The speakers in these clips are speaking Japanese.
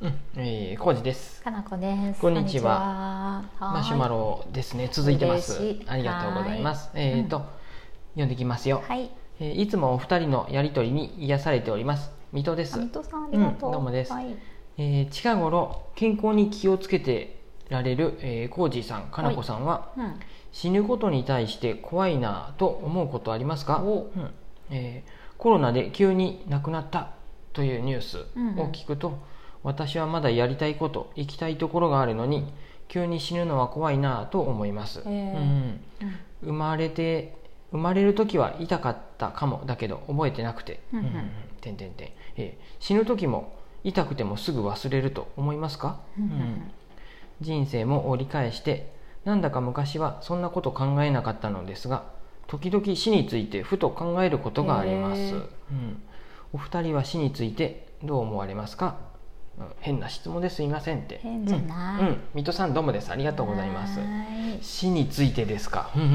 うん、えー、コウジです。かなこです。こんにちははーいマシュマロですね。続いてます。ありがとうございます。はいえっ、と、うん読んできますよ、はい。えーいつもお二人のやりとりに癒されております。水戸ですあ。水戸さんありがとう。うんどうもですはい。えー近頃健康に気をつけてられる、えー、コウジさん、かなこさんは、うん。死ぬことに対して怖いなと思うことありますか、おうんえーコロナで急に亡くなったというニュースを聞くと、私はまだやりたいこと行きたいところがあるのに急に死ぬのは怖いなと思います、へーうん。うん。生まれて生まれる時は痛かったかもだけど覚えてなくて、うんうん。てんてんてん。えー死ぬ時も痛くてもすぐ忘れると思いますか、うん人生も折り返してなんだか昔はそんなこと考えなかったのですが時々死についてふと考えることがあります、うん、お二人は死についてどう思われますか、うん変な質問ですいませんって。変じゃない。うん。うん、水戸さんどうもです。ありがとうございます。死についてですか、うんうんうん。う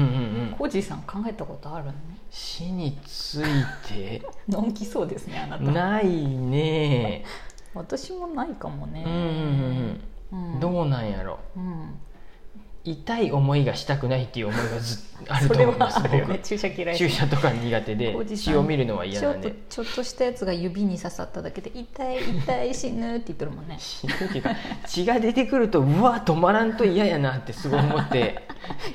んコージーさん考えたことあるの？死について？のんきそうですねあなた。ないね。私もないかもね。うん。うん。どうなんやろ。うん。痛い思いがしたくないっていう思いがずっあると思いますね。僕注射嫌い。注射とか苦手で血を見るのは嫌なんちょっでとちょっとしたやつが指に刺さっただけで痛い痛い死ぬって言ってるもんね。死ぬっていうか血が出てくるとうわ止まらんと嫌やなってすごい思って。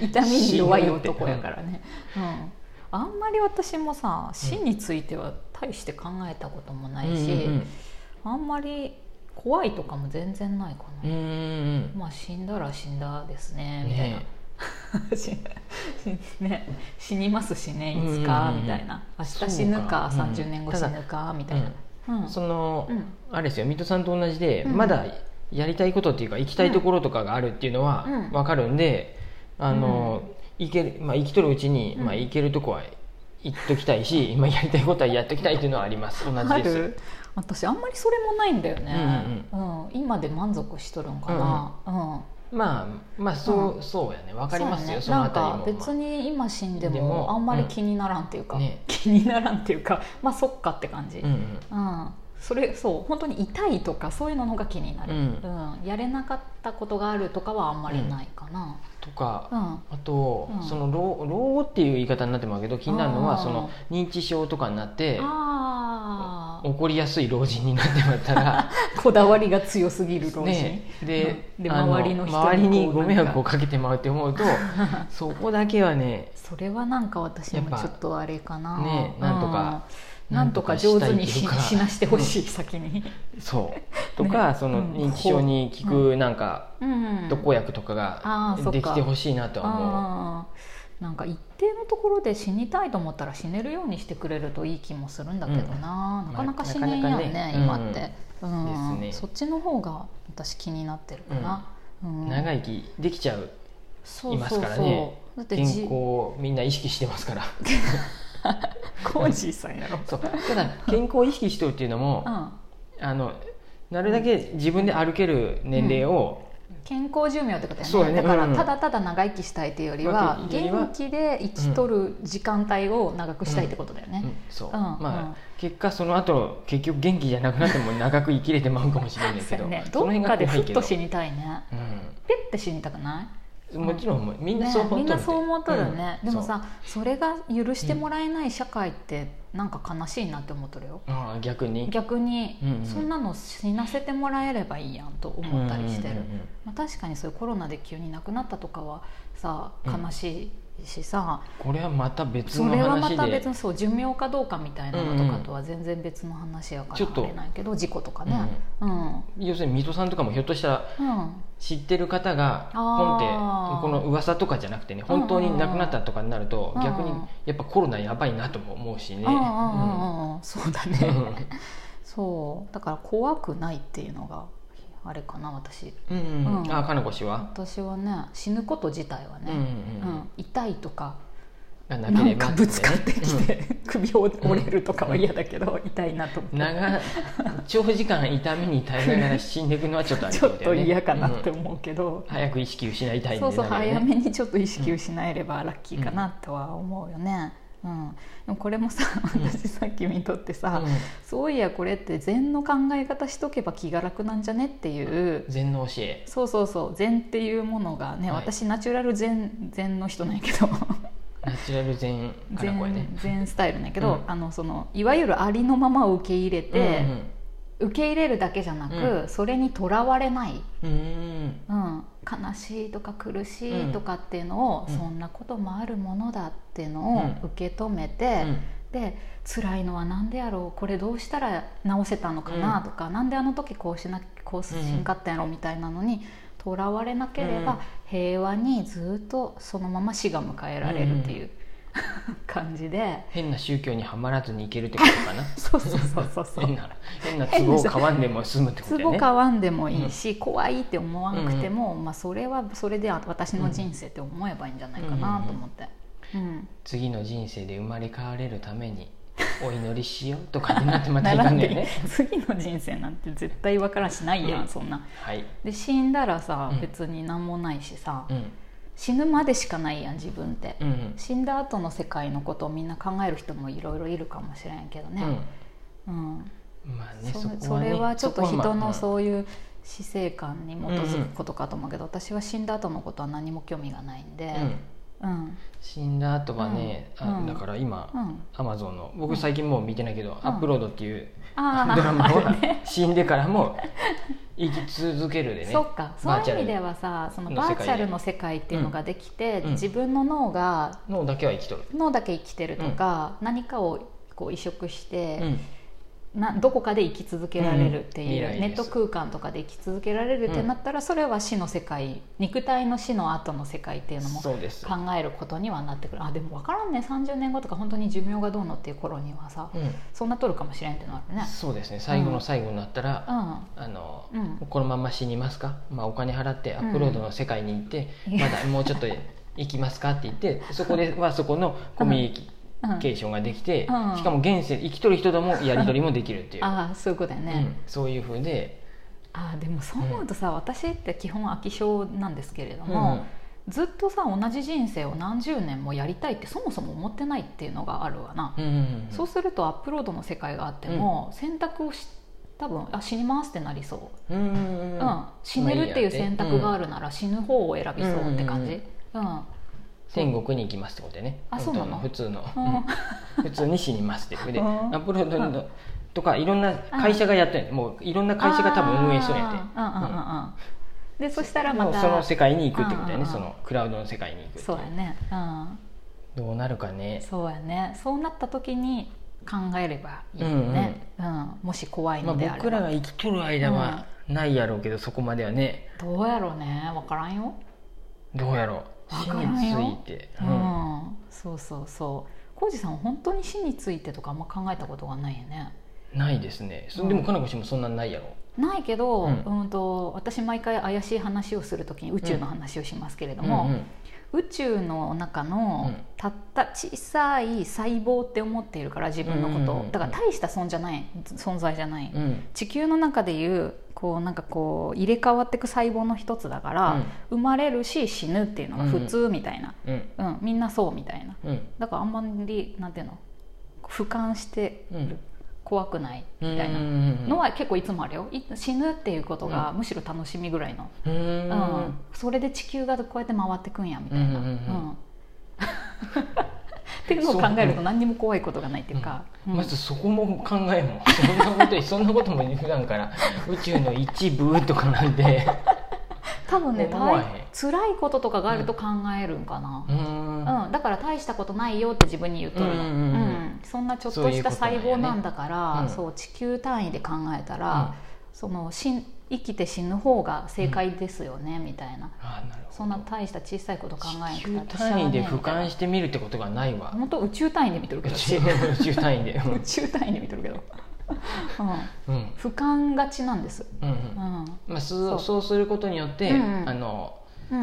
痛みに弱い男やからね、うん、あんまり私もさ死については大して考えたこともないし、うんうん。あんまり怖いとかも全然ないかな、まあ死んだら死んだですねみたいな、ね 死ね、死にますしねいつか、みたいな。明日死ぬかか。うん。30年後死ぬか、みたいな、うん。その、うん。あれですよ水戸さんと同じで、うん。まだやりたいことっていうか行きたいところとかがあるっていうのはうん。分かるんで、あの行ける、まあ、生きとるうちに、うん。まあ、行けるとこは行っときたいし、まあ、やりたいことはやっときたいっていうのはあります。同じです。ある。私あんまりそれもないんだよね、ううん今で満足しとるんかな、うんまあまあそう,、うん。そうやね。分かりますよね。のあたりも。なんか別に今死んででももあんまり気にならんっていうか、うんね。気にならんっていうか。まあそっかって感じ、うんうん。うんそれそう本当に痛いとかそういうののが気になる、うん。うん。やれなかったことがあるとかはあんまりないかな、とか、うん。あと、うん。その老老後っていう言い方になってますけど気になるのはその認知症とかになってああ起こりやすい老人になってまったら こだわりが強すぎる老人、ねで,、うん。であ周りの人周りにご迷惑をかけてまうって思うとそこだけはねそれはなんか私もちょっとあれかな。ねなんとかうんなんとか上手にしなしてほしい、先に、そう。とか、ね。そのうん。認知症に効くなんかうん。特効薬とかができてほしいなとは思う。なんか一定のところで死にたいと思ったら死ねるようにしてくれるといい気もするんだけどな、うん。なかなか死ねんやんね,、今って、うん。ですね。そっちの方が私気になってるかな、うん。長生きできちゃういますからね。そうだって健じ康をみんな意識してますから コージーさんやろ。そう。ただ健康を意識しとるっていうのも、うん。あのなるだけ自分で歩ける年齢を、健康寿命ってことやね。ね。だからうん。ただただ長生きしたいというよりは元気で生きとる時間帯を長くしたいってことだよね、うん。そう、うん。まあ、うん結果その後結局元気じゃなくなっても長く生きれてまうかもしれないけど。ねどっかでふっと死にたいね。ペッて死にたくない？うん、もちろんみんなそう思っとるね、みんなそう思っとるね、うん。でもさそれが許してもらえない社会ってなんか悲しいなって思っとるよ。逆に。逆に、うんうん。そんなの死なせてもらえればいいやんと思ったりしてる、うんうんうんうん。まあ、確かにそういうコロナで急に亡くなったとかはさうん。悲しいしさ、これはまた別のそれはま話でた別にそう寿命かどうかみたいなのとかとは全然別の話やからあれないけど事故とかね。うん。要するに水戸さんとかもひょっとしたらうん。知ってる方があー。本ってこの噂とかじゃなくてね本当に亡くなったとかになるとうん逆にやっぱコロナやばいなとも思うしね。うんうんうんうん。そうだうん。ねそう。だから怖くないっていうのがあれかな私。うんうん。うん。あかなこ氏は？私はね死ぬこと自体はね、うんうんうん。痛いとかがななんかぶつかってきねて、首を折れるとかは嫌だけど、痛いなと思って。うん長長時間痛みに耐えながら死んでいくのはちょっとあれちょっと嫌かなっうんて思うけど、早く意識失いたいんでそうそう早めにちょっと意識失えればラッキーかなとは思うよね、うん、でもこれもさうん。私さっき見とってさ、うん。そういやこれって禅の考え方しとけば気が楽なんじゃねっていう禅の教え。そうそうそう禅っていうものがね、はい。私ナチュラル禅禅の人なんやけど。ナチュラル禅からこれね。禅禅スタイルなんやけど、うん。あのそのいわゆるありのままを受け入れて、うん受け入れるだけじゃなく、うそれにとらわれない、うん。うん。うん、悲しいとか苦しいとかっていうのを、うん。そんなこともあるものだっていうのをうん。受け止めて、うん。で辛いのは何でやろう？これどうしたら治せたのかなとか、なんであの時こうしなこうしんかったんやろみたいなのにとらわれなければ、うん。平和にずっとそのまま死が迎えられるっていう、感じで。変な宗教にはまらずにいけるってことかな。そうそうそうそうそう。変な変な都合を買わんでも済むってことツボだよね買わんでもいいし、怖いって思わなくても、まあ、それはそれで私の人生って思えばいいんじゃないかなと思って、うん。次の人生で生まれ変われるためにお祈りしようとかになってまたいか んだよね次の人生なんて絶対分からんしないやん、うん。そんな。はい。で死んだらさ、うん。別に何もないしさ、うん死ぬまでしかないやん自分って、うんうん。死んだ後の世界のことをみんな考える人もいろいろいるかもしれんけどね、うん。うん。まあねそれはちょっと人のうそういう死生観に基づくことかと思うけど、私は死んだ後のことは何も興味がないんで、死んだ後はね、あだから今、うん。アマゾンの。僕最近もう見てないけど、アップロードっていう ドラマあは 死んでからも生き続けるでね。そっか。そういう意味ではさそのバーチャルの世界っていうのができて、うん。自分の脳が脳だけは生きとる、脳だけ生きてるとか、何かをこう移植して、うんなどこかで生き続けられるっていう、うんネット空間とかで生き続けられるってなったら、それは死の世界肉体の死の後の世界っていうのも考えることにはなってくる。あでも分からんね。30年後とか本当に寿命がどうのっていう頃にはさ、うん。そんなとるかもしれんってのあるね。そうですね。最後の最後になったら、うん。あのうん。このまま死にますか、まあ、お金払ってアップロードの世界に行って、う んまだもうちょっと行きますか？って言ってそこで はそこのコミュニケーションができて、うん。しかも現世生きとる人ともやり取りもできるっていう、ああそういうことやね、うんそういうふうで、ああでもそう思うとさ、私って基本飽き性なんですけれどうん。も、ずっとさ同じ人生を何十年もやりたいってそもそも思ってないっていうのがあるわな、うんうんうんそうするとアップロードの世界があっても、選択をし多分あ死にますってなりそう、うんうんうんうん。死ねるっていう選択がある、るなら死ぬ方を選びそうって感じ、うん天国に行きますってことでね。あそうなの？普通の、うん。普通に死にますっていう。で、うんアップロードのとかいろんな会社がやってるもういろんな会社が多分運営しとるんやってでそしたらまたその世界に行くってことだよねそのクラウドの世界に行くそうやね。うん。どうなるかね。そうやね。そうなった時に考えればいいよね、うんもし怖いまあ、のであれば、僕らが生きとる間はないやろうけど、そこまではね。どうやろうね。分からんよ、どうやろう。わ死について、ううん。ん。そうそうそう。浩二さんは本当に死についてとかあんま考えたことがないよね。ないですね。そうんでもかなこ氏もそんなんないやろ。ないけど、ううんんと私毎回怪しい話をする時に宇宙の話をしますけれども、うんうん。宇宙の中のうん。たった小さい細胞って思っているから自分のことだから大した存じゃない存在じゃない、うん。地球の中でいうこうなんかこう入れ替わっていく細胞の一つだから、うん。生まれるし死ぬっていうのが普通みたいな、うん。うん。みんなそうみたいな。うん。だからあんまりなんていうの？俯瞰してうん。怖くないみたいなうん。のは結構いつもあるよ。い死ぬっていうことがむしろ楽しみぐらいの、うん。うん。それで地球がこうやって回ってくんやみたいな、うんっていう。のを考えると何にも怖いことがないっていうか、うん。まずそこも考えも。そんなことそんなことも普段から宇宙の一部とかなんで。多分ね大辛いこととかがあると考えるんかな、うーん。うん、だから大したことないよって自分に言っとるの、うんうんうんうん。そんなちょっとした細胞なんだからそうね。うん。そう地球単位で考えたら、その死ん生きて死ぬ方が正解ですよね、みたいな。あなるほど。そんな大した小さいこと考え地球なくたって単位で俯瞰してみるってことがないわ。本当宇宙単位で見とるけど宇宙単位で。宇宙単位で見とるけど、うん、うん。俯瞰がちなんです、うんうん。うん。まあ、そうそう。することによって、うんうん。あのうん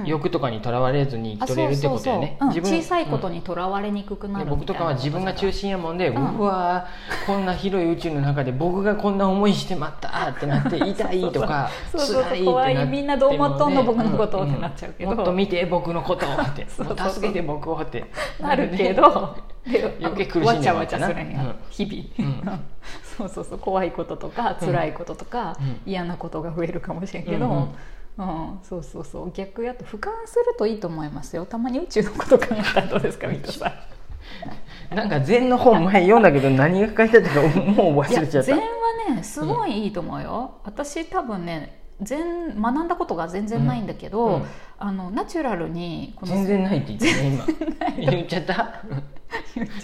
欲とかにとらわれずに生きとれるってことやね。小さいことにとらわれにくくなるで僕とかは自分が中心心やもんで、ううんわーこんな広い宇宙の中で僕がこんな思いしてまったってなって痛いとか そうそうそう。辛い怖いみんなどう思っとんの僕のことうんってなっちゃうけど。もっと見て僕のことって。助けて僕をって。なるけどで余計苦しんでわちゃわちゃするん日々、うん。そうそうそう。怖いこととか辛いこととか、うん。嫌なことが増えるかもしれんけど、ううん。んそうそうそう。逆やと俯瞰するといいと思いますよ。たまに宇宙のこと考えたらどうですか水戸さん。なんか禅の本前読んだけど何が書いてあったかもう忘れちゃった。禅はねすごいいいと思うよ、私多分ね禅学んだことが全然ないんだけど、うん。うん。あのナチュラルにこの全然ないって言ってね今。言っちゃった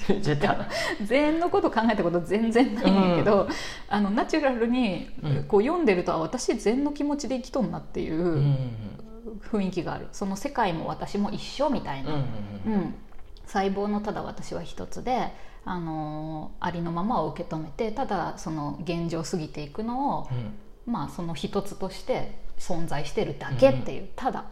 言っちゃった禅のこと考えたこと全然ないんだけど、あのナチュラルにうんこう読んでるとあ私禅の気持ちで生きとんなっていううん雰囲気がある。その世界も私も一緒みたいな、うんうんうん。細胞のただ私は一つで、あのーありのままを受け止めてただその現状過ぎていくのを、うん。まあその一つとして存在してるだけっていう、ただ、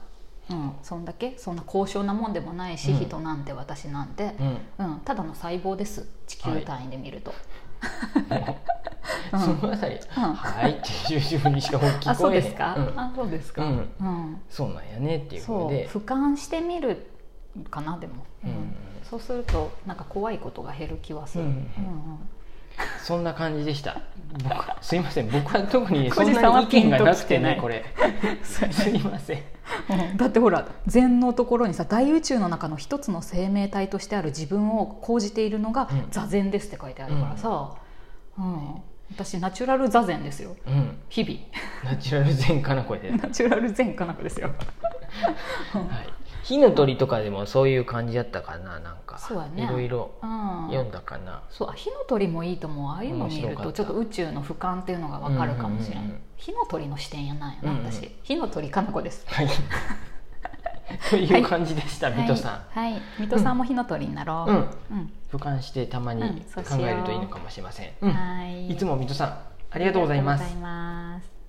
うん、そんだけ？そんな高尚なもんでもないし、うん。人なんて私なんて、うん。うん、ただの細胞です。地球単位で見ると、うん。そのあたり「うん。はい」っていうふうにしか聞こえない あそうですか、うん。あそうですか、うん。うん。そうなんやねっていうそうふう。で俯瞰してみるかなでも、うん。そうするとなんか怖いことが減る気はする、うん。うんうんそんな感じでした。僕すいません。僕は特にそんなに意見がなくてねこれ。すいません。うん。だってほら禅のところにさ大宇宙の中の一つの生命体としてある自分を講じているのがうん。座禅ですって書いてあるからさ、うん。私ナチュラル座禅ですよ。うん。日々。ナチュラル全かなこれ。ナチュラル禅かなくですよ火の鳥とかでもそういう感じだったかななんか。そうやね。いろいろうん。読んだかな、そうあ火の鳥もいいと思うああいうの見るとちょっと宇宙の俯瞰っていうのが分かるかもしれん,、うんうんうん。うん火の鳥の視点やないなうんうん。私、火の鳥かな子です。はい。という感じでした、水戸さん、はい、はい、水戸さんも火の鳥になろう、うん。うん。俯瞰してたまにうん考えるといいのかもしれません、うん。はい。いつも水戸さんありがとうございます